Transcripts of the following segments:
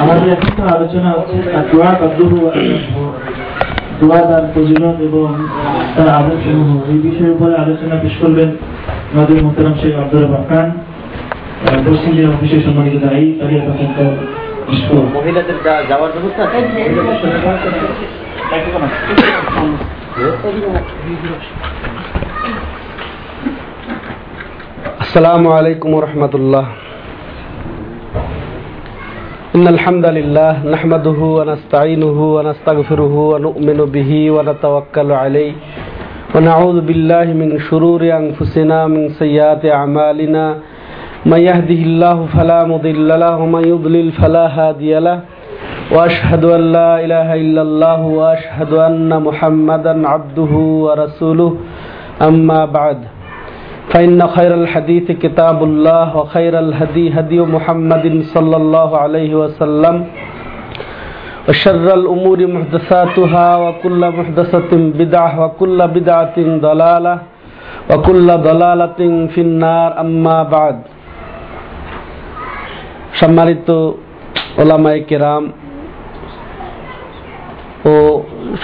আমাদের এখন তো আলোচনা হচ্ছে দোয়া কদ্দুহু দোয়া তার ফজিলত এবং তার আদব এই বিষয়ের উপরে আলোচনা পেশ করবেন আমাদের মোহতারাম শেখ আব্দুর রহমান পশ্চিম জেলা অফিসের সম্মানিত দায়ী তাদের পর্যন্ত মহিলাদের যাওয়ার ব্যবস্থা আছে? মহিলাদের শোনার إن الحمد لله نحمده ونستعينه ونستغفره ونؤمن به ونتوكل عليه ونعوذ بالله من شرور أنفسنا من سيئات أعمالنا من يهده الله فلا مضل له ومن يضلل فلا هادي له وأشهد أن لا إله إلا الله وأشهد أن محمدا عبده ورسوله أما بعد فإن خير الحديث كتاب الله وخير الهدي هدي محمد صلى الله عليه وسلم وشر الأمور محدثاتها وكل محدثة بدعة وكل بدعة ضلالة وكل ضلالة في النار أما بعد সম্মানিত ওলামাই কেরাম ও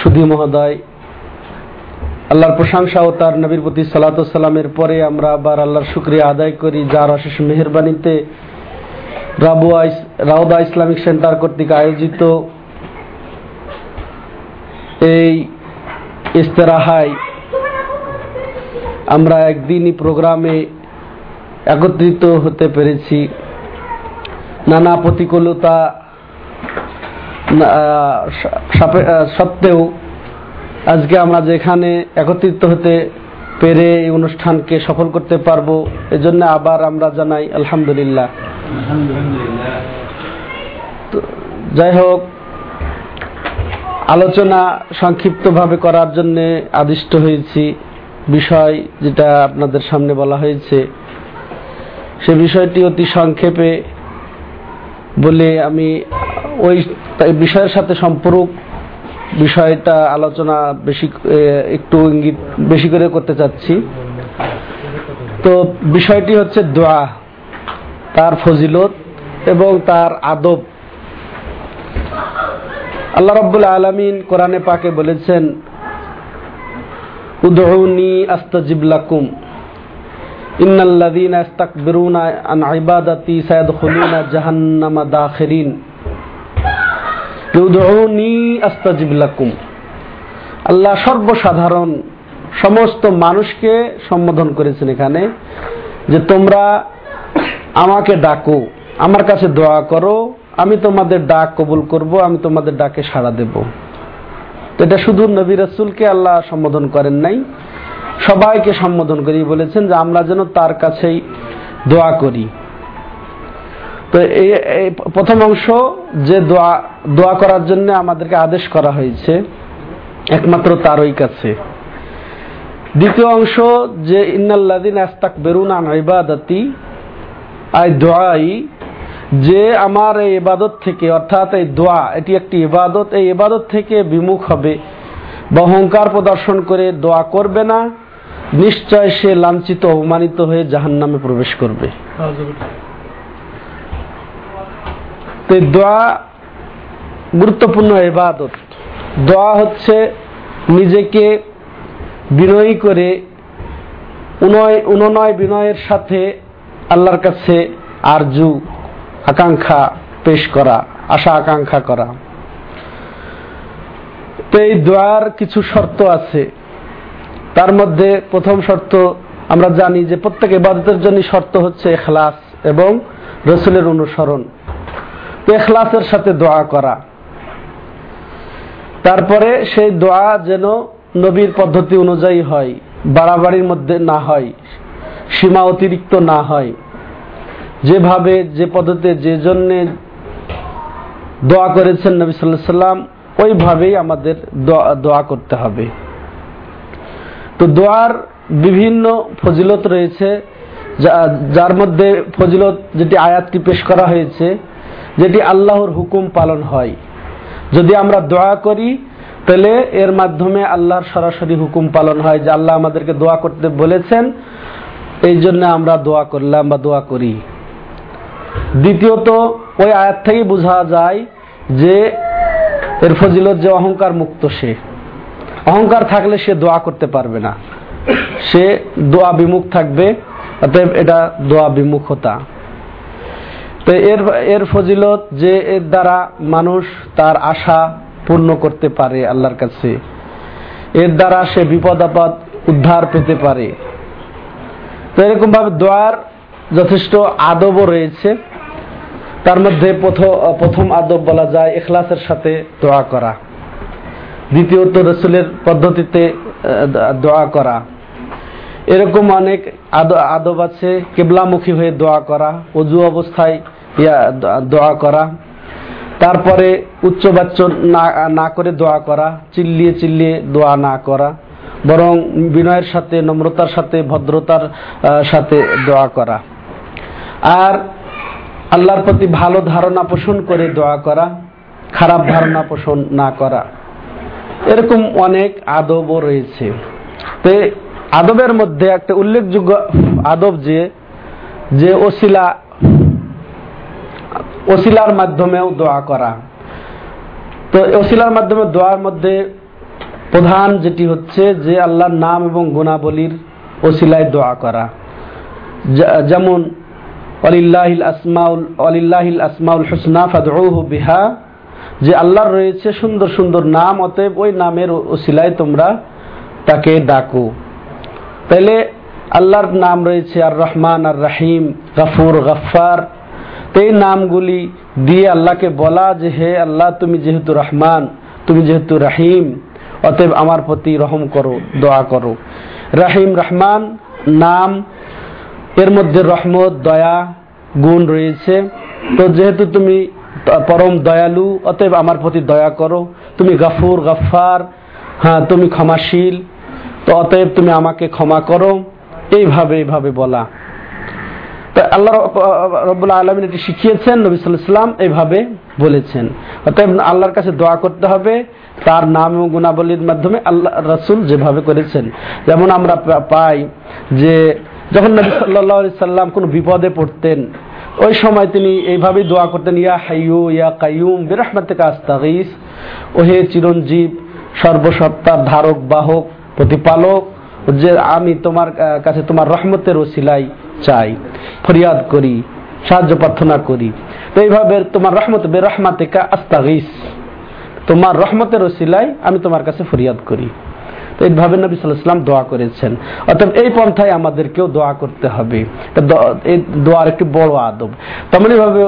সুধী মহোদয় আল্লাহর প্রশংসা ও তার নবীর প্রতি সালাতামের পরে আমরা আবার আল্লাহর শুক্রিয়া আদায় করি, যার অশেষ মেহরবানিতে রাবুয়া রাউদা ইসলামিক সেন্টার কর্তৃক আয়োজিত এই ইস্তেরাহায় আমরা একদিনই প্রোগ্রামে একত্রিত হতে পেরেছি। নানা প্রতিকূলতা সত্ত্বেও আজকে আমরা যেখানে একত্রিত হতে পেরে এই অনুষ্ঠানকে সফল করতে পারব, এজন্য আবার আমরা জানাই আলহামদুলিল্লাহ। যাই হোক, আলোচনা সংক্ষিপ্তভাবে করার জন্য আদিষ্ট হয়েছি। বিষয় যেটা আপনাদের সামনে বলা হয়েছে, সে বিষয়টি অতি সংক্ষেপে বলে আমি ওই বিষয়ের সাথে সম্পর্ক বিষয়টা আলোচনা বেশি একটু ইঙ্গিত বেশি করে করতে চাচ্ছি। তো বিষয়টি হচ্ছে দোয়া, তার ফজিলত এবং তার আদব। আল্লাহ রব্বুল আলমিন কোরআনে পাকে বলেছেন, উদউনি আস্তাজিব লাকুম, ইন্নাল্লাযীনা ইস্তাকবিরুনা আন ইবাদাতি সায়াদখুলুনা জাহান্নামা দাখিরিন। আল্লাহ সর্বসাধারণ সমস্ত মানুষকে সম্বোধন করেছেন এখানে যে তোমরা আমাকে ডাকো, আমার কাছে দোয়া করো, আমি তোমাদের ডাক কবুল করব, আমি তোমাদের ডাকে সাড়া দেব। তো এটা শুধু নবী রাসূলকে আল্লাহ সম্বোধন করেন নাই, সবাইকে সম্বোধন করি বলেছেন যে আমরা যেন তার কাছেই দোয়া করি। তো এই প্রথম অংশ যে দোয়া দোয়া করার জন্য আমাদেরকে আদেশ করা হয়েছে, একমাত্র তারই কাছে। দ্বিতীয় অংশ যে ইন্নাল্লাদিন আস্তাক বেরুন আন ইবাদাতি, আই দোয়াই, যে আমার এই ইবাদত থেকে, অর্থাৎ এই দোয়া, এটি একটি ইবাদত, এই ইবাদত থেকে বিমুখ হবে। বা অহংকার প্রদর্শন করে দোয়া করবে না, নিশ্চয় সে লাঞ্ছিত, অপমানিত হয়ে জাহান্নামে প্রবেশ করবে। তো দোয়া গুরুত্বপূর্ণ ইবাদত। দোয়া হচ্ছে নিজেকে বিনয়ী করে উনয় উননয় বিনয়ের সাথে আল্লাহর কাছে আরজু, আকাঙ্ক্ষা পেশ করা, আশা আকাঙ্ক্ষা করা। তো এই দোয়ার কিছু শর্ত আছে। তার মধ্যে প্রথম শর্ত আমরা জানি যে প্রত্যেক ইবাদতের জন্য শর্ত হচ্ছে এখলাস এবং রসুলের অনুসরণ। এখলাসের সাথে দোয়া করা। তারপরে সেই দোয়া যেন নবীর পদ্ধতি অনুযায়ী হয়, বাড়াবাড়ির মধ্যে না হয়, সীমা অতিরিক্ত না হয়। যেভাবে, যে পদ্ধতিতে, যে জন্যে দোয়া করেছেন নবী সাল্লাহ সাল্লাম ওইভাবেই আমাদের দোয়া করতে হবে। তো দোয়ার বিভিন্ন ফজিলত রয়েছে যার মধ্যে ফজিলত যেটি আয়াতটি পেশ করা হয়েছে যেটি আল্লাহর হুকুম পালন হয়। যদি আমরা দোয়া করি, তাহলে এর মাধ্যমে আল্লাহর সরাসরি হুকুম পালন হয়, যে আল্লাহ আমাদেরকে দোয়া করতে বলেছেন, এই জন্য আমরা দোয়া করলাম বা দোয়া করি। দ্বিতীয়ত, ওই আয়াত থেকেই বোঝা যায় যে এর ফজিলত যে অহংকার মুক্ত সে। অহংকার থাকলে সে দোয়া করতে পারবে না। সে দোয়া বিমুখ থাকবে, অতএব এটা দোয়া বিমুখতা। তো এর এর ফজিলত যে এর দ্বারা মানুষ তার আশা পূর্ণ করতে পারে আল্লাহর কাছে। এর দ্বারা সে বিপদ আপদ উদ্ধার পেতে পারে। তো এরকম ভাবে দোয়ার যথেষ্ট আদবও রয়েছে। তার মধ্যে প্রথম আদব বলা যায় এখলাসের সাথে দোয়া করা। দ্বিতীয়ত রসুলের পদ্ধতিতে দোয়া করা। এরকম অনেক আদব আছে, কেবলামুখী হয়ে দোয়া করা অজু অবস্থায় দোয়া করা, তারপরে উচ্চ উচ্চবাচ্য না করে দোয়া করা, চিল্লিয়ে চিল্লিয়ে দোয়া না করা, বরং বিনয়ের সাথে, নম্রতার সাথে, ভদ্রতার সাথে দোয়া করা। আর আল্লাহর প্রতি ভালো ধারণা পোষণ করে দোয়া করা, খারাপ ধারণা পোষণ না করা। এরকম অনেক আদবও রয়েছে। তো আদবের মধ্যে একটা উল্লেখযোগ্য আদব যে যে ওসিলা, ওসিলার মাধ্যমেও দোয়া করা। তো ওসিলার মাধ্যমে দোয়ার মধ্যে প্রধান যেটি হচ্ছে যে আল্লাহর নাম এবং গুণাবলীর ওসিলায় দোয়া করা। যেমন, অলিল্লাহিল আসমাউল অলিল্লাহিল আসমাউল হুসনা ফাদউহু বিহা, যে আল্লাহর রয়েছে সুন্দর সুন্দর নাম, অতএব ওই নামের ওসিলায় তোমরা তাকে ডাকো। তাহলে আল্লাহর নাম রয়েছে আর রহমান আর রাহিম, গাফুর গাফার এই নামগুলি দিয়ে আল্লাহকে বলা যে, হে আল্লাহ, তুমি যেহেতু রহমান, তুমি যেহেতু রাহিম, অতএব আমার প্রতি রহম করো, দোয়া করো। রাহিম, রহমান, নাম, এর মধ্যে রহমত, দয়া, গুণ রয়েছে। তো যেহেতু তুমি পরম দয়ালু, অতএব আমার প্রতি দয়া করো। তুমি গাফুর গাফার হ্যাঁ তুমি ক্ষমাশীল তো অতএব তুমি আমাকে ক্ষমা করো। এইভাবে এইভাবে বলা। আল্লাহ রব্বুল্লাহ আলমিন এটি শিখিয়েছেন, নবী সাল্লাম এইভাবে বলেছেন। অতএব আল্লাহর কাছে দোয়া করতে হবে, তার নাম এবং গুণাবলীর মাধ্যমে আল্লাহ, রাসুল যেভাবে করেছেন। যেমন আমরা পাই যে যখন নবী সাল্লাহ সাল্লাম কোনো বিপদে পড়তেন, ওই সময় তিনি এইভাবেই দোয়া করতেন, ইয়া হাইয়ু, ইয়া কাইয়ুম বিরহমাতে কাস্তাগিস ওহে চিরঞ্জীব, সর্বসত্তার ধারক, বাহক প্রতিপালক যে আমি তোমার কাছে তোমার রহমতের ওসিলাই চাই, ফরিয়াদ করি, সাহায্য প্রার্থনা করি। তো এইভাবে তোমার রহমত বে রহমাতে কা আস্তাগিস। তোমার রহমতের ওসিলাই আমি তোমার কাছে ফরিয়াদ করি। তো এইভাবে নবী সাল্লাম দোয়া করেছেন। অর্থাৎ এই পন্থায় আমাদেরকেও দোয়া করতে হবে। এই দোয়ার একটি বড় আদব। তেমনি ভাবে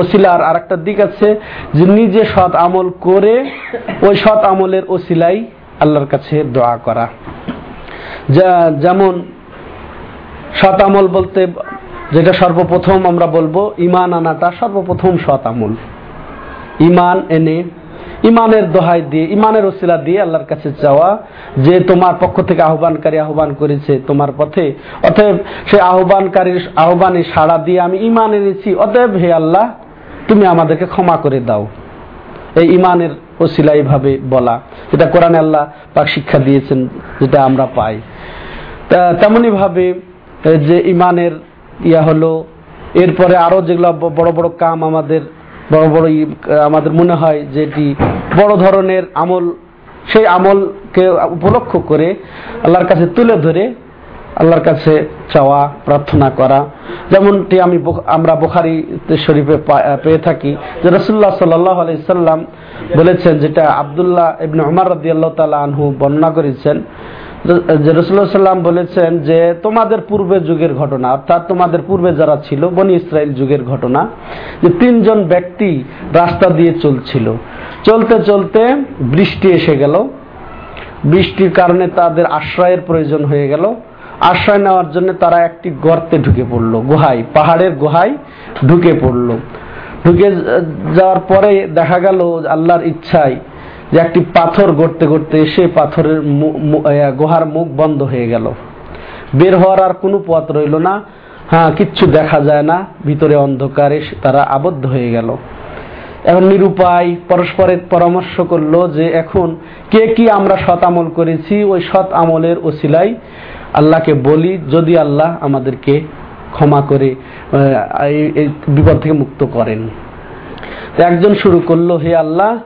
ওসিলার আর একটা দিক আছে, যে নিজে সৎ আমল করে ওই সৎ আমলের ওসিলাই আল্লাহর কাছে দোয়া করা। যেমন সৎ আমল বলতে যেটা সর্বপ্রথম আমরা বলব ইমান আনাটা সর্বপ্রথম সৎ আমল। ইমান এনে ইমানের দোহাই দিয়ে ইমানের ওসিলা দিয়ে আল্লাহর কাছে চাওয়া যে তোমার পক্ষ থেকে আহ্বানকারী আহ্বান করেছে তোমার পথে। অতএব সে আহ্বানকারীর, আহ্বানে সাড়া দিয়ে আমি ইমান এনেছি। অতএব হে আল্লাহ, তুমি আমাদেরকে ক্ষমা করে দাও। এই ইমানের ওসিলা এইভাবে বলা। যেটা কোরআনে আল্লাহ পাক শিক্ষা দিয়েছেন, যেটা আমরা পাই। তেমনি ভাবে যে ইমানের ইয়া হলো, এরপরে আরও যেগুলো বড় বড় কাম আমাদের, বড় বড় আমাদের মনে হয় যেটি বড় ধরনের আমল, সেই আমলকে উপলক্ষ করে আল্লাহর কাছে তুলে ধরে আল্লাহর কাছে চাওয়া, প্রার্থনা করা। যেমনটি আমি আমরা বোখারি শরীফে পেয়ে থাকি যে রসুল্লাহ সাল্লাহ আলাইসাল্লাম বলেছেন, যেটা আবদুল্লাহ ইবনে উমার রদি আল্লাহ তালা আনহু বর্ণনা করেছেন, যে রসুল্লাহ সাল্লাম বলেছেন যে, তোমাদের পূর্বে যুগের ঘটনা, অর্থাৎ তোমাদের পূর্বে যারা ছিল, বনি ইসরায়েল যুগের ঘটনা, যে তিনজন ব্যক্তি রাস্তা দিয়ে চলছিল। চলতে চলতে বৃষ্টি এসে গেল। বৃষ্টির কারণে তাদের আশ্রয়ের প্রয়োজন হয়ে গেল। আশ্রয় নেওয়ার জন্য তারা একটি গর্তে ঢুকে পড়ল, গুহায়, পাহাড়ের গুহায় ঢুকে পড়ল। ঢুকে যাওয়ার পরে দেখা গেল আল্লাহর ইচ্ছায় যে একটি পাথর গড়তে গড়তে এসে পাথরের গুহার মুখ বন্ধ হয়ে গেল। বের হওয়ার আর কোনো পথ রইল না। হ্যাঁ কিচ্ছু দেখা যায় না। ভিতরে অন্ধকারে তারা আবদ্ধ হয়ে গেল। এখন নিরুপায় পরস্পরের পরামর্শ করল যে এখন কে কি আমরা সৎ আমল করেছি? ওই সৎ আমলের ওসিলাই আল্লাহকে বলি, যদি আল্লাহ আমাদেরকে ক্ষমা করে এই- বিপদ থেকে মুক্ত করেন। একজন শুরু করল, হে আল্লাহ,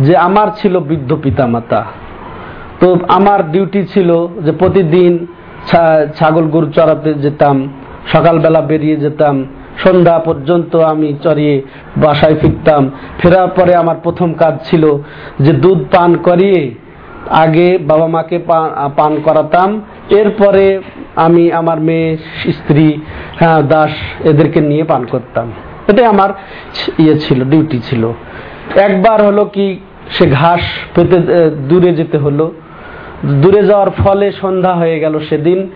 যে আমার ছিল বৃদ্ধ পিতামাতা। তো আমার ডিউটি ছিল যে প্রতিদিন ছাগল গরু চড়াতে যেতাম, সকালবেলা বেরিয়ে যেতাম, সন্ধ্যা পর্যন্ত আমি চড়িয়ে বাসায় ফিরতাম। ফেরার পরে আমার প্রথম কাজ ছিল যে দুধ পান করিয়ে আগে বাবা মাকে পান করাতাম এরপরে আমি আমার মেয়ে, স্ত্রী হ্যাঁ দাস এদেরকে নিয়ে পান করতাম। এটাই আমার ইয়ে ছিল ডিউটি ছিল। একবার হলো কি সে ঘাস পেতে দূরে যেতে হলো। দূরে যাওয়ার ফলে সন্ধ্যা হয়ে গেল সেদিন।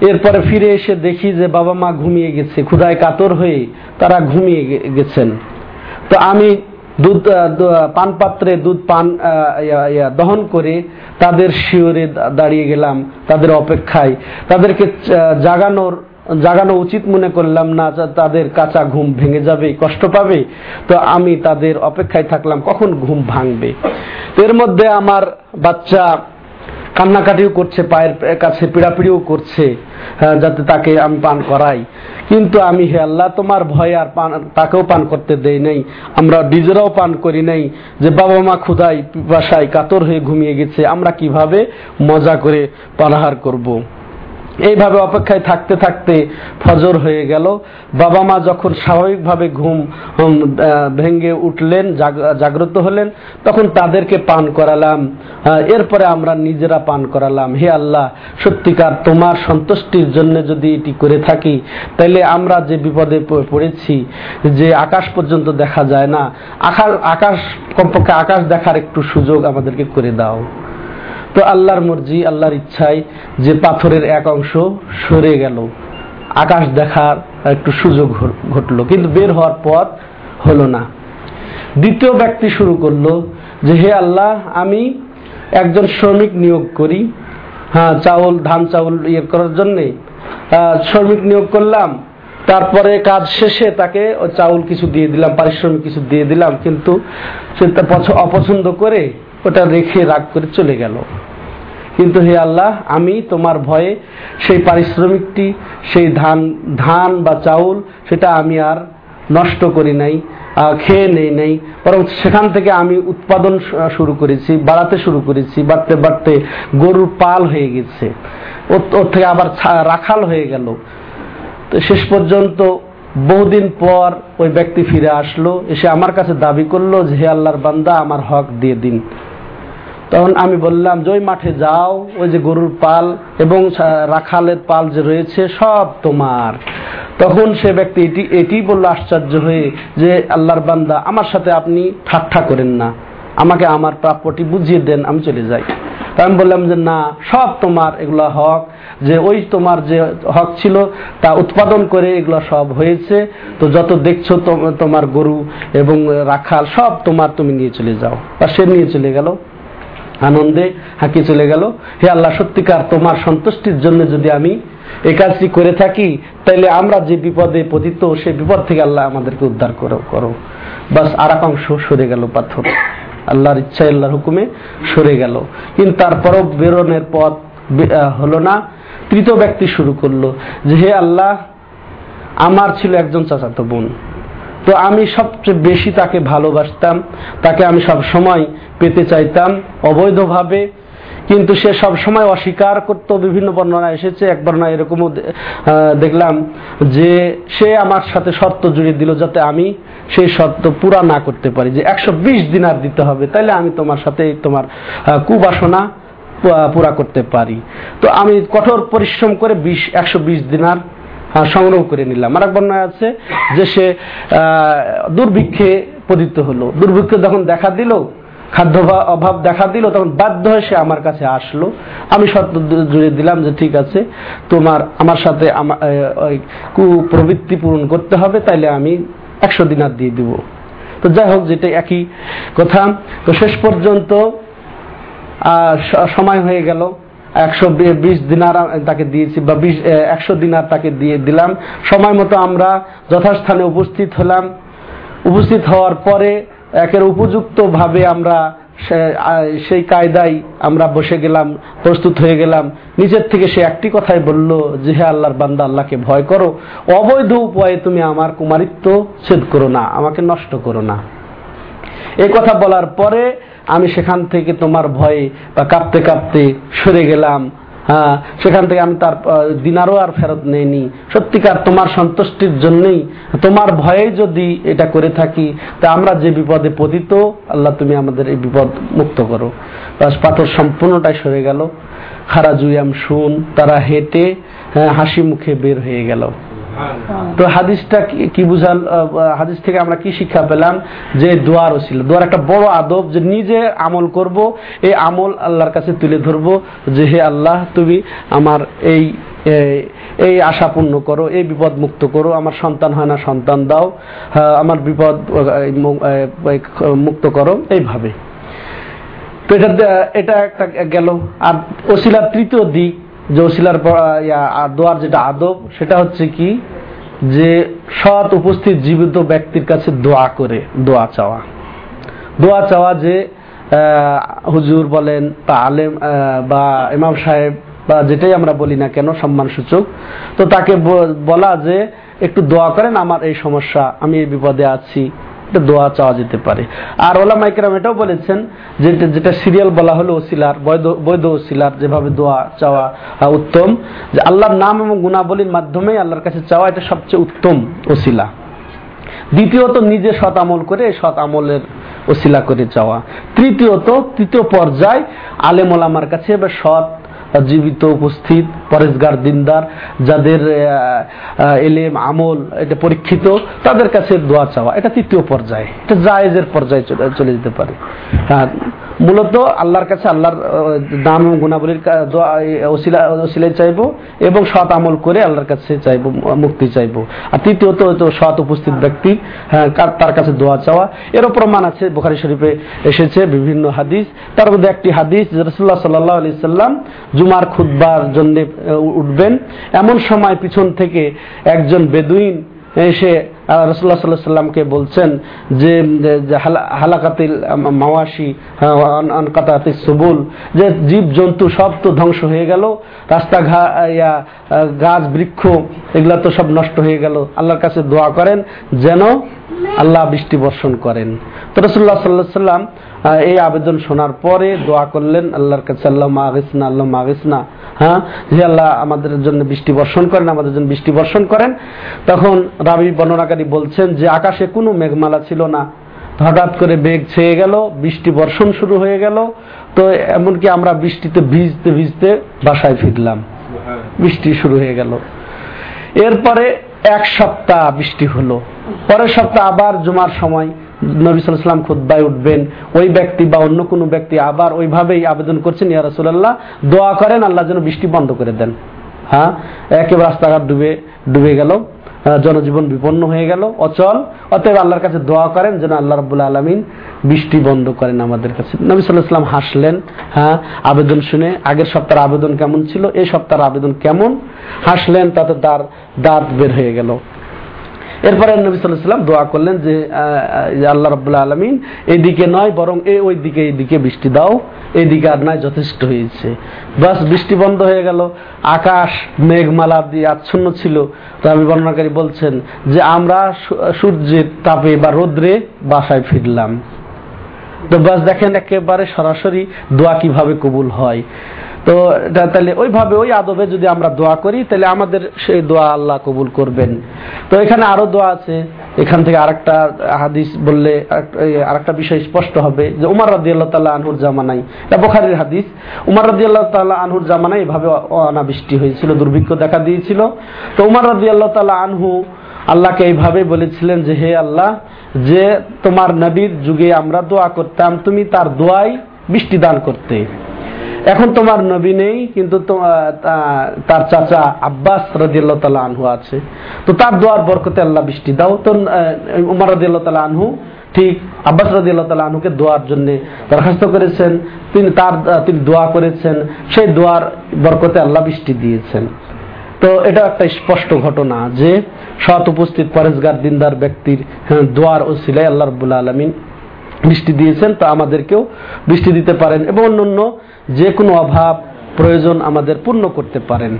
এরপরে ফিরে এসে দেখি যে বাবা মা ঘুমিয়ে গেছে, ক্ষুধায় কাতর হয়ে তারা ঘুমিয়ে গেছেন। তো আমি দুধ পান পাত্রে দুধ পান দহন করে তাদের শিওরে দাঁড়িয়ে গেলাম, তাদের অপেক্ষায়। তাদেরকে জাগানোর, জাগানো উচিত মনে করলাম না তাদের কাঁচা ঘুম ভেঙে যাবে, কষ্ট পাবে। তো আমি তাদের অপেক্ষায় থাকলাম, কখন ঘুম ভাঙবে? এর মধ্যে আমার বাচ্চা কান্নাকাটিও করছে পায়ের কাছে পিড়াপিড়িও করছে হ্যাঁ, যাতে তাকে আমি পান করাই কিন্তু আমি হে আল্লাহ তোমার ভয় আর পান তাকেও পান করতে দেই নাই আমরা নিজেরাও পান করি নাই যে বাবা মা ক্ষুধায় পিপাসায় কাতর হয়ে ঘুমিয়ে গেছে আমরা কীভাবে মজা করে পানাহার করব। এইভাবে অপেক্ষায় থাকতে থাকতে ফজর হয়ে গেল। বাবা মা যখন স্বাভাবিকভাবে ঘুম ভেঙে উঠলেন জাগ্রত হলেন, তখন তাদেরকে পান করালাম। এরপরে আমরা নিজেরা পান করালাম। হে আল্লাহ, সত্যিকার তোমার সন্তুষ্টির জন্য যদি এটি করে থাকি তাহলে আমরা যে বিপদে পড়েছি, যে আকাশ পর্যন্ত দেখা যায় না আকাশ আকাশ কমপক্ষে আকাশ দেখার একটু সুযোগ আমাদেরকে করে দাও। তো আল্লাহর মর্জি, আল্লাহর ইচ্ছায় যে পাথরের এক অংশ সরে গেল। আকাশ দেখার একটু সুযোগ ঘটলো, কিন্তু বের হওয়ার পথ হলো না। দ্বিতীয় ব্যক্তি শুরু করল যে, হে আল্লাহ, আমি একজন শ্রমিক নিয়োগ করি। হ্যাঁ চাউল, ধান চাউল ইয়ে করার জন্যে শ্রমিক নিয়োগ করলাম। তারপরে কাজ শেষে তাকে চাউল কিছু দিয়ে দিলাম, পারিশ্রমিক কিছু দিয়ে দিলাম, কিন্তু অপছন্দ করে ওটা রেখে রাগ করে চলে গেল। কিন্তু হে আল্লাহ, আমি তোমার ভয়ে সেই পারিশ্রমিকটি, সেই ধান ধান বা চাউল, সেটা আমি আর নষ্ট করি নাই খেয়ে নেই নাই। বরং সেখান থেকে আমি উৎপাদন শুরু করেছি, বাড়াতে শুরু করেছি, বাড়তে বাড়তে গরুর পাল হয়ে গেছে। ওর থেকে আবার রাখাল হয়ে গেল। তো শেষ পর্যন্ত বহুদিন পর ওই ব্যক্তি ফিরে আসলো, এসে আমার কাছে দাবি করল যে, হে আল্লাহর বান্দা, আমার হক দিয়ে দিন। তখন আমি বললাম, যে ওই মাঠে যাও, ওই যে গরুর পাল এবং রাখালের পাল যে রয়েছে, সব তোমার। তখন সে ব্যক্তি এটি এটি বলল আশ্চর্য হয়ে যে, আল্লাহর বান্দা, আমার সাথে আপনি ঠাট্টা করেন না। আমাকে আমার প্রাপ্যটি বুঝিয়ে দেন, আমি চলে যাই। আমি বললাম যে, না, সব তোমার, এগুলা হক। যে ওই তোমার যে হক ছিল, তা উৎপাদন করে এগুলো সব হয়েছে। তো যত দেখছ তোম- তোমার গরু এবং রাখাল, সব তোমার, তুমি নিয়ে চলে যাও। আর সে নিয়ে চলে গেল। আনন্দে হাঁকি চলে গেল। হে আল্লাহ, সত্যিকার তোমার সন্তুষ্টির জন্য যদি আমি এই কাজটি করে থাকি, তাইলে আমরা যে বিপদে পতিত সেই বিপদ থেকে আল্লাহ আমাদেরকে উদ্ধার করো করো। বাস, আর এক অংশ সরে গেল পাথর। আল্লাহর ইচ্ছা আল্লাহর হুকুমে সরে গেল। কিন্তু তারপরও বেরোনের পথ হলো না। তৃতীয় ব্যক্তি শুরু করল যে, হে আল্লাহ, আমার ছিল একজন চাচাতো বোন। তো আমি সবচেয়ে বেশি তাকে ভালোবাসতাম, তাকে আমি সব সময় পেতে চাইতাম অবৈধভাবে। কিন্তু সে সব সময় অস্বীকার করত, বিভিন্ন বর্ণনা এসেছে। এক বর্ণনা এরকমও দেখলাম যে সে আমার সাথে শর্ত জুড়ে দিল যাতে আমি সেই শর্ত পুরা না করতে পারি, যে একশো বিশ দিনার দিতে হবে। তাইলে আমি তোমার সাথে তোমার কুবাসনা পুরা করতে পারি। তো আমি কঠোর পরিশ্রম করে বিশ, একশো বিশ দিনার সংগ্রহ করে নিলাম। আর এক বর্ণনা আছে যে সে দুর্ভিক্ষে পতিত হলো। দুর্ভিক্ষ যখন দেখা দিল, খাদ্য অভা- অভাব দেখা দিল, তখন বাধ্য হয়ে সে আমার কাছে আসলো। আমি শর্ত জুড়ে দিলাম যে ঠিক আছে, তোমার, আমার সাথে কুপ্রবৃত্তি পূরণ করতে হবে, তাইলে আমি একশো দিনার দিয়ে দিব। তো যাই হোক, যেটা একই কথা। তো শেষ পর্যন্ত সময় হয়ে গেল। একশো বিশ দিনার তাকে দিয়েছি, বা বিশ একশো দিনার তাকে দিয়ে দিলাম। সময় মতো আমরা যথাস্থানে উপস্থিত হলাম। উপস্থিত হওয়ার পরে একের উপযুক্ত ভাবে আমরা সেই কায়দায় আমরা বসে গেলাম, প্রস্তুত হয়ে গেলাম। নিজের থেকে সে একটি কথাই বলল যে, হে আল্লাহর বান্দা, আল্লাহকে ভয় করো। অবৈধ উপায়ে তুমি আমার কুমারিত্ব ছেদ করো না, আমাকে নষ্ট করো না। এই কথা বলার পরে আমি সেখান থেকে তোমার ভয়ে বা কাঁপতে কাঁপতে সরে গেলাম। হ্যাঁ সেখান থেকে আমি তার দিনারও আর ফেরত নেইনি। সত্যিকার তোমার সন্তুষ্টির জন্যই তোমার ভয়ে যদি এটা করে থাকি তা আমরা যে বিপদে পতিত আল্লাহ তুমি আমাদের এই বিপদ মুক্ত করো। বাস পাথর সম্পূর্ণটাই সরে গেল। খারা জুয়াম শুন তারা হেঁটে হ্যাঁ, হাসি মুখে বের হয়ে গেল। তো হাদিসটা কি- বুঝাল হাদিস থেকে আমরা কি শিক্ষা পেলাম? যে দোয়ার ছিল দোয়ার একটা বড় আদব যে নিজে আমল করব এই আমল আল্লাহর কাছে তুলে ধরবো যে হে আল্লাহ তুমি আমার এই এই- আশা পূর্ণ করো এই বিপদ মুক্ত করো আমার সন্তান হয় না সন্তান দাও হ্যাঁ, আমার বিপদ মুক্ত করো। এইভাবে। এটা এটা একটা গেল। আর ওসিলার তৃতীয় দিক আর দোয়ার যেটা আদব, সেটা হচ্ছে কি? যে সৎ উপস্থিত জীবিত ব্যক্তির কাছে দোয়া করে, দোয়া চাওয়া। দোয়া চাওয়া যে হুজুর বলেন, বা আলেম বা ইমাম সাহেব, বা যেটাই আমরা বলি না কেন সম্মান সূচক তো তাকে বলা যে, একটু দোয়া করেন, আমার এই সমস্যা, আমি এই বিপদে আছি। এটা দোয়া চাওয়া যেতে পারে। আর ওলা মাইকরাম এটাও বলেছেন যে- যেটা সিরিয়াল বলা হলো ওসিলার, বৈধ বৈধ ওসিলার যেভাবে দোয়া চাওয়া উত্তম। যে আল্লাহর নাম এবং গুণাবলীর মাধ্যমে আল্লাহর কাছে চাওয়া এটা সবচেয়ে উত্তম ওসিলা। দ্বিতীয়ত নিজে সৎ আমল করে সৎ আমলের ওসিলা করে চাওয়া। তৃতীয়ত, তৃতীয় পর্যায়, আলেম ওলামার কাছে বা সৎ জীবিত, উপস্থিত পরেশগার দিনদার যাদের এলেম আমল এটা পরীক্ষিত তাদের কাছে দোয়া চাওয়া। এটা তৃতীয় পর্যায়ে। এটা জায়েজের পর্যায়ে চলে- যেতে পারে। মূলত আল্লাহর কাছে আল্লাহর নাম এবং গুণাবলীর কা- দোয়া ওসিলা ওসিলায় চাইব এবং সৎ আমল করে আল্লাহর কাছে চাইব মুক্তি চাইব। আর তৃতীয়ত হয়তো সৎ উপস্থিত ব্যক্তি হ্যাঁ, তার কাছে দোয়া চাওয়া। এরও প্রমাণ আছে বোখারি শরীফে এসেছে বিভিন্ন হাদিস। তার মধ্যে একটি হাদিস রসুল্লাহ সাল্লাহ আলি সাল্লাম জুমার খুদ্বার জন্য উঠবেন। এমন সময় পিছন থেকে একজন বেদুইন এসে রসুল্লাহ সাল্লাহ সাল্লামকে বলছেন যে হালাকাতিল মাওয়াশি হ্যাঁ, সুবুল যে জীব জন্তু সব তো ধ্বংস হয়ে গেল রাস্তাঘা ইয়া, গাছ বৃক্ষ এগুলা তো সব নষ্ট হয়ে গেল। আল্লাহর কাছে দোয়া করেন যেন আল্লাহ বৃষ্টি বর্ষণ করেন। তো রসুল্লাহ সাল্লাহ সাল্লাম এই আবেদন শোনার পরে দোয়া করলেন আল্লাহর কাছে আল্লাহ মাগিসনা আল্লাহ মাগিসনা হ্যাঁ? যে আল্লাহ আমাদের জন্য বৃষ্টি বর্ষণ করেন, আমাদের জন্য বৃষ্টি বর্ষণ করেন। তখন রাবি বর্ণনাকারী বলছেন যে আকাশে কোনো মেঘমালা ছিল না। হঠাৎ করে মেঘ ছেয়ে গেল, বৃষ্টি বর্ষণ শুরু হয়ে গেল। তো এমনকি আমরা বৃষ্টিতে ভিজতে ভিজতে বাসায় ফিরলাম। বৃষ্টি শুরু হয়ে গেল। এরপরে এক সপ্তাহ বৃষ্টি হলো। পরের সপ্তাহ আবার জুমার সময়। নবী সাল্লাম খুদ্ায় উঠবেন, ওই ব্যক্তি বা অন্য কোনো ব্যক্তি আবার ওইভাবেই আবেদন করছেন, ইয়া রাসূলুল্লাহ, দোয়া করেন, আল্লাহ যেন বৃষ্টি বন্ধ করে দেন। হ্যাঁ? একেবারে রাস্তাঘাট ডুবে ডুবে গেল জনজীবন বিপন্ন হয়ে গেল, অচল, অতএব আল্লাহর কাছে দোয়া করেন যেন আল্লাহ রব্বুল আলমিন বৃষ্টি বন্ধ করেন আমাদের কাছে। নবী সাল্লাহ সাল্লাম হাসলেন হ্যাঁ? আবেদন শুনে, আগের সপ্তাহের আবেদন কেমন ছিল? এই সপ্তাহের আবেদন কেমন? হাসলেন, তাতে তার দাঁত বের হয়ে গেল। এরপরে নবী সাল্লাম দোয়া করলেন যে আল্লাহ রব্বুল্লাহ আলমিন এইদিকে নয়, বরং এ ওই দিকে এইদিকে বৃষ্টি দাও এইদিকে আর নয় যথেষ্ট হয়েছে। বাস, বৃষ্টি বন্ধ হয়ে গেল, আকাশ মেঘমালা দিয়ে আচ্ছন্ন ছিল। তো আমি বর্ণনাকারী বলছেন যে, আমরা সূর্যের তাপে বা রোদ্রে বাসায় ফিরলাম। তো বাস দেখেন, একেবারে সরাসরি দোয়া কীভাবে কবুল হয়। তো তাহলে ওইভাবে, ওই আদবে যদি আমরা দোয়া করি, তাহলে আমাদের সেই দোয়া আল্লাহ কবুল করবেন। তো এখানে আরও দোয়া আছে। এখান থেকে আরেকটা হাদিস বললে, আরেকটা- বিষয় স্পষ্ট হবে যে উমার রাদি আল্লাহ তাল্লাহ আনহুর জামানাই এটা বোখারির হাদিস। উমার রাদি আল্লাহ তাল্লাহ আনহুর জামানায় এভাবে অনাবৃষ্টি হয়েছিল, দুর্ভিক্ষ দেখা দিয়েছিল। তো উমার রাদি আল্লাহ তাল্লাহ আনহু আল্লাহকে এইভাবে বলেছিলেন যে, হে আল্লাহ, যে তোমার নবীর যুগে আমরা দোয়া করতাম, তুমি তার দোয়াই বৃষ্টি দান করতে। এখন তোমার নবী নেই কিন্তু তার চাচা আব্বাস রাদিয়াল্লাহু তাআলা আনহু আছে। তো তার দোয়ার বরকতে আল্লাহ বৃষ্টি দাও। তো উমর রাদিয়াল্লাহু তাআলা আনহু ঠিক আব্বাস রাদিয়াল্লাহু তাআলা আনহুকে দোয়ার জন্য দরখাস্ত করেছেন। তিনি তার তিনি দোয়া করেছেন। সেই দোয়ার বরকতে আল্লাহ বৃষ্টি দিয়েছেন। তো এটা একটা স্পষ্ট ঘটনা যে সৎ উপস্থিত পরেশগার দিনদার ব্যক্তির হ্যাঁ, দোয়ার ও সিলাই আল্লাহ রবুল্লা আলমিন বৃষ্টি দিয়েছেন। তা আমাদেরকেও বৃষ্টি দিতে পারেন এবং অন্যান্য যে কোনো অভাব, প্রয়োজন আমাদের পূর্ণ করতে পারেন।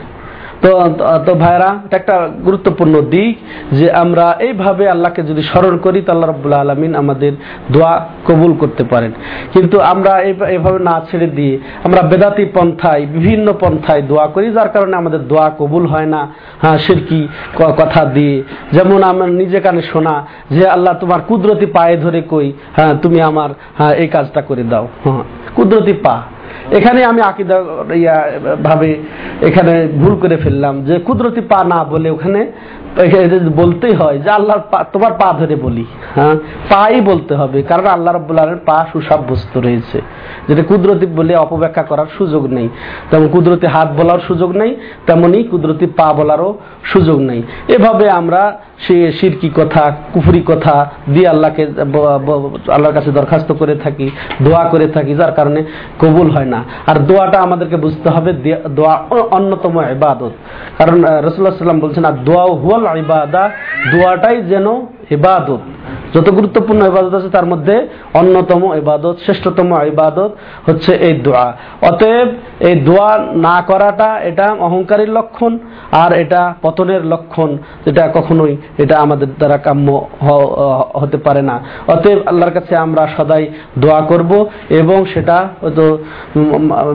তো তো ভাইরা, এটা একটা গুরুত্বপূর্ণ দিক যে আমরা এইভাবে আল্লাহকে যদি স্মরণ করি, তো আল্লাহ রব্বুল্লা আলমিন আমাদের দোয়া কবুল করতে পারেন। কিন্তু আমরা এই- এভাবে না ছেড়ে দিয়ে আমরা বেদাতি পন্থায়, বিভিন্ন পন্থায় দোয়া করি, যার কারণে আমাদের দোয়া কবুল হয় না। হ্যাঁ সিরকি কথা দিয়ে। যেমন আমার নিজে কানে শোনা যে, আল্লাহ, তোমার কুদরতি পায়ে ধরে কই? হ্যাঁ তুমি আমার হ্যাঁ এই কাজটা করে দাও। হ্যাঁ কুদরতি পা। এখানে আমি আকিদা, ইয়া, ভাবে এখানে ভুল করে ফেললাম যে কুদরতি পা না বলে ওখানে বলতেই হয় যে আল্লাহর তোমার পা ধরে বলি। হ্যাঁ? পাই বলতে হবে, কারণ আল্লাহ পা সুসাব্যস্ত রয়েছে। যেটা কুদরতি বলে অপব্যাখ্যা করার সুযোগ নেই, তেমন কুদরতি হাত বলার সুযোগ নেই কুদরতি পা বলারও সুযোগ নেই। এভাবে আমরা সে কথা, কুফরি কথা দিয়ে আল্লাহকে আল্লাহর কাছে দরখাস্ত করে থাকি, দোয়া করে থাকি, যার কারণে কবুল হয় না। আর দোয়াটা আমাদেরকে বুঝতে হবে দোয়া অন্যতম ইবাদত। কারণ রসুল্লাহ সাল্লাম বলছেন, আর দোয়া হুয়াল ইবাদা দোয়াটাই যেন ইবাদত যত গুরুত্বপূর্ণ ইবাদত আছে, তার মধ্যে অন্যতম ইবাদত, শ্রেষ্ঠতম ইবাদত হচ্ছে এই দোয়া। অতএব এই দোয়া না করাটা এটা অহংকারীর লক্ষণ, আর এটা পতনের লক্ষণ, যেটা কখনোই এটা আমাদের দ্বারা কাম্য হতে পারে না। অতএব আল্লাহর কাছে আমরা সদাই দোয়া করব, এবং সেটা হয়তো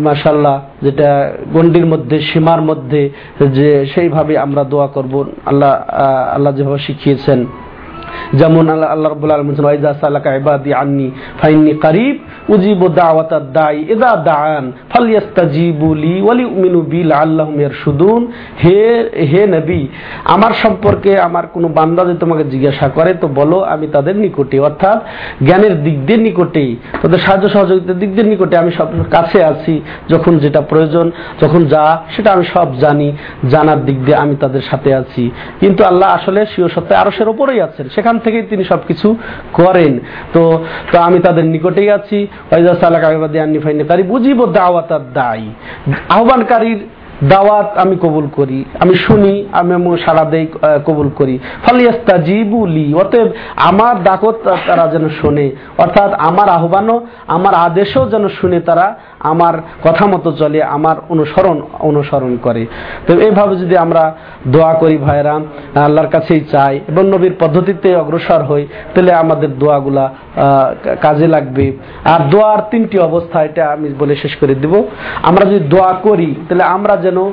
মাসাল্লাহ যেটা গণ্ডির মধ্যে, সীমার মধ্যে যে সেইভাবে আমরা দোয়া করব। আল্লাহ আল্লাহ যেভাবে শিখিয়েছেন। যেমন আল্লাহ আল্লাহ ওয়াইজা সালাকা ইবাদি আন্নি, ফাইন্নি উজিবু দাওয়াতাদ দাই ইদা দাআন লি ওয়ালিউমিনু বি লাআল্লাহুম হে হে নবী, আমার সম্পর্কে আমার কোনো বান্দা যদি তোমাকে জিজ্ঞাসা করে, তো বলো, আমি তাদের নিকটে। অর্থাৎ জ্ঞানের দিক দিয়ে নিকটে তাদের সাহায্য সহযোগিতার দিক দিয়ে নিকটে আমি সব কাছে আছি, যখন যেটা প্রয়োজন, যখন যা, সেটা আমি সব জানি, জানার দিক দিয়ে আমি তাদের সাথে আছি। কিন্তু আল্লাহ আসলে সিও সত্য আরসের ওপরেই আছেন। সেখান থেকেই তিনি সবকিছু করেন। তো তো আমি তাদের নিকটেই আছি। ওয়াইজা সালাক আইবাদি আন্নি ফাইনি কারি বুঝিব দাওয়াতার দায়ী আহ্বানকারীর দাওয়াত আমি কবুল করি। আমি শুনি, আমি সারা দেই কবুল করি। ফালিয়াস্তা জিবুলি অতএব আমার ডাকত তারা যেন শোনে। অর্থাৎ আমার আহ্বানও, আমার আদেশও যেন শুনে তারা আমার কথা মতো চলে, আমার অনুসরণ অনুসরণ করে। তো এইভাবে যদি আমরা দোয়া করি ভাইরা আল্লাহর কাছেই চাই এবং নবীর পদ্ধতিতে অগ্রসর হই, তাহলে আমাদের দোয়াগুলা কাজে লাগবে। আর দোয়ার তিনটি অবস্থা, এটা আমি বলে শেষ করে দিব। আমরা যদি দোয়া করি, তাহলে আমরা যেন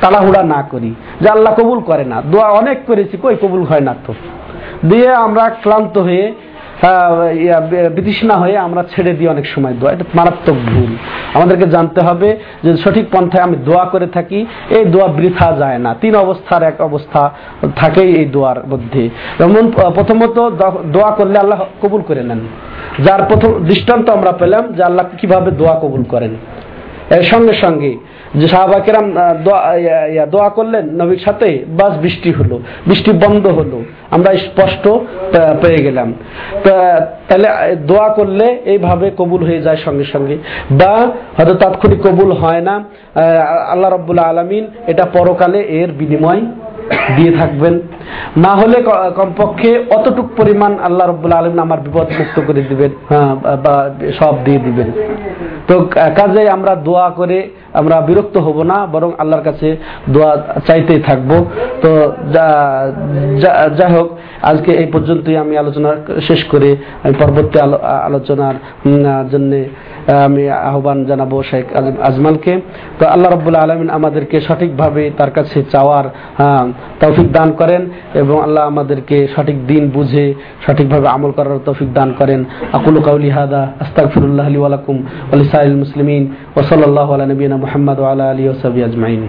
তাড়াহুড়া না করি, যে আল্লাহ কবুল করে না। দোয়া অনেক করেছি, কই কবুল হয় না তো? দিয়ে আমরা ক্লান্ত হয়ে বিতৃষ্ণা হয়ে আমরা ছেড়ে দিই অনেক সময় দোয়া। এটা মারাত্মক ভুল। আমাদেরকে জানতে হবে যে সঠিক পন্থায় আমি দোয়া করে থাকি, এই দোয়া বৃথা যায় না। তিন অবস্থার এক অবস্থা থাকেই এই দোয়ার মধ্যে। যেমন, প্রথমত দোয়া করলে আল্লাহ কবুল করে নেন। যার প্রথম দৃষ্টান্ত আমরা পেলাম যে আল্লাহ কীভাবে দোয়া কবুল করেন। এর সঙ্গে সঙ্গে যে সাহাবাকেরাম দোয়া করলেন নবীর সাথে, বাস বৃষ্টি হলো, বৃষ্টি বন্ধ হলো, আমরা স্পষ্ট পেয়ে গেলাম। তাহলে দোয়া করলে এইভাবে কবুল হয়ে যায় সঙ্গে সঙ্গে। বা হয়তো তাৎক্ষণিক কবুল হয় না আল্লাহ রব্বুল্লা আলমিন এটা পরকালে এর বিনিময় দিয়ে থাকবেন। না হলে কমপক্ষে অতটুক পরিমাণ আল্লাহ রব্বুল আলমিন আমার বিপদ মুক্ত করে দিবেন হ্যাঁ, বা- সব দিয়ে দিবেন। তো কাজে আমরা দোয়া করে আমরা বিরক্ত হব না বরং আল্লাহর কাছে দোয়া চাইতেই থাকব। তো যা- যা- যাই হোক আজকে এই পর্যন্তই আমি আলোচনা শেষ করে। আমি পরবর্তী আলোচনার জন্য আমি আহ্বান জানাব শেখ আজ- আজমালকে। তো আল্লাহ রব্বুল্লা আলমিন আমাদেরকে সঠিকভাবে তার কাছে চাওয়ার তৌফিক দান করেন এবং আল্লাহ আমাদেরকে সঠিক দিন বুঝে সঠিকভাবে আমল করার তৌফিক দান করেন। আকুল কাউলি হাদা, আস্তাগফিরুল্লাহ আলী ওয়ালাকুম ওয়া লিসাইল মুসলিমিন। ওয়া সাল্লাল্লাহু আলা নবিয়িনা মুহাম্মদ আলা আলিহি ওয়া সাহবিহি আজমাইন।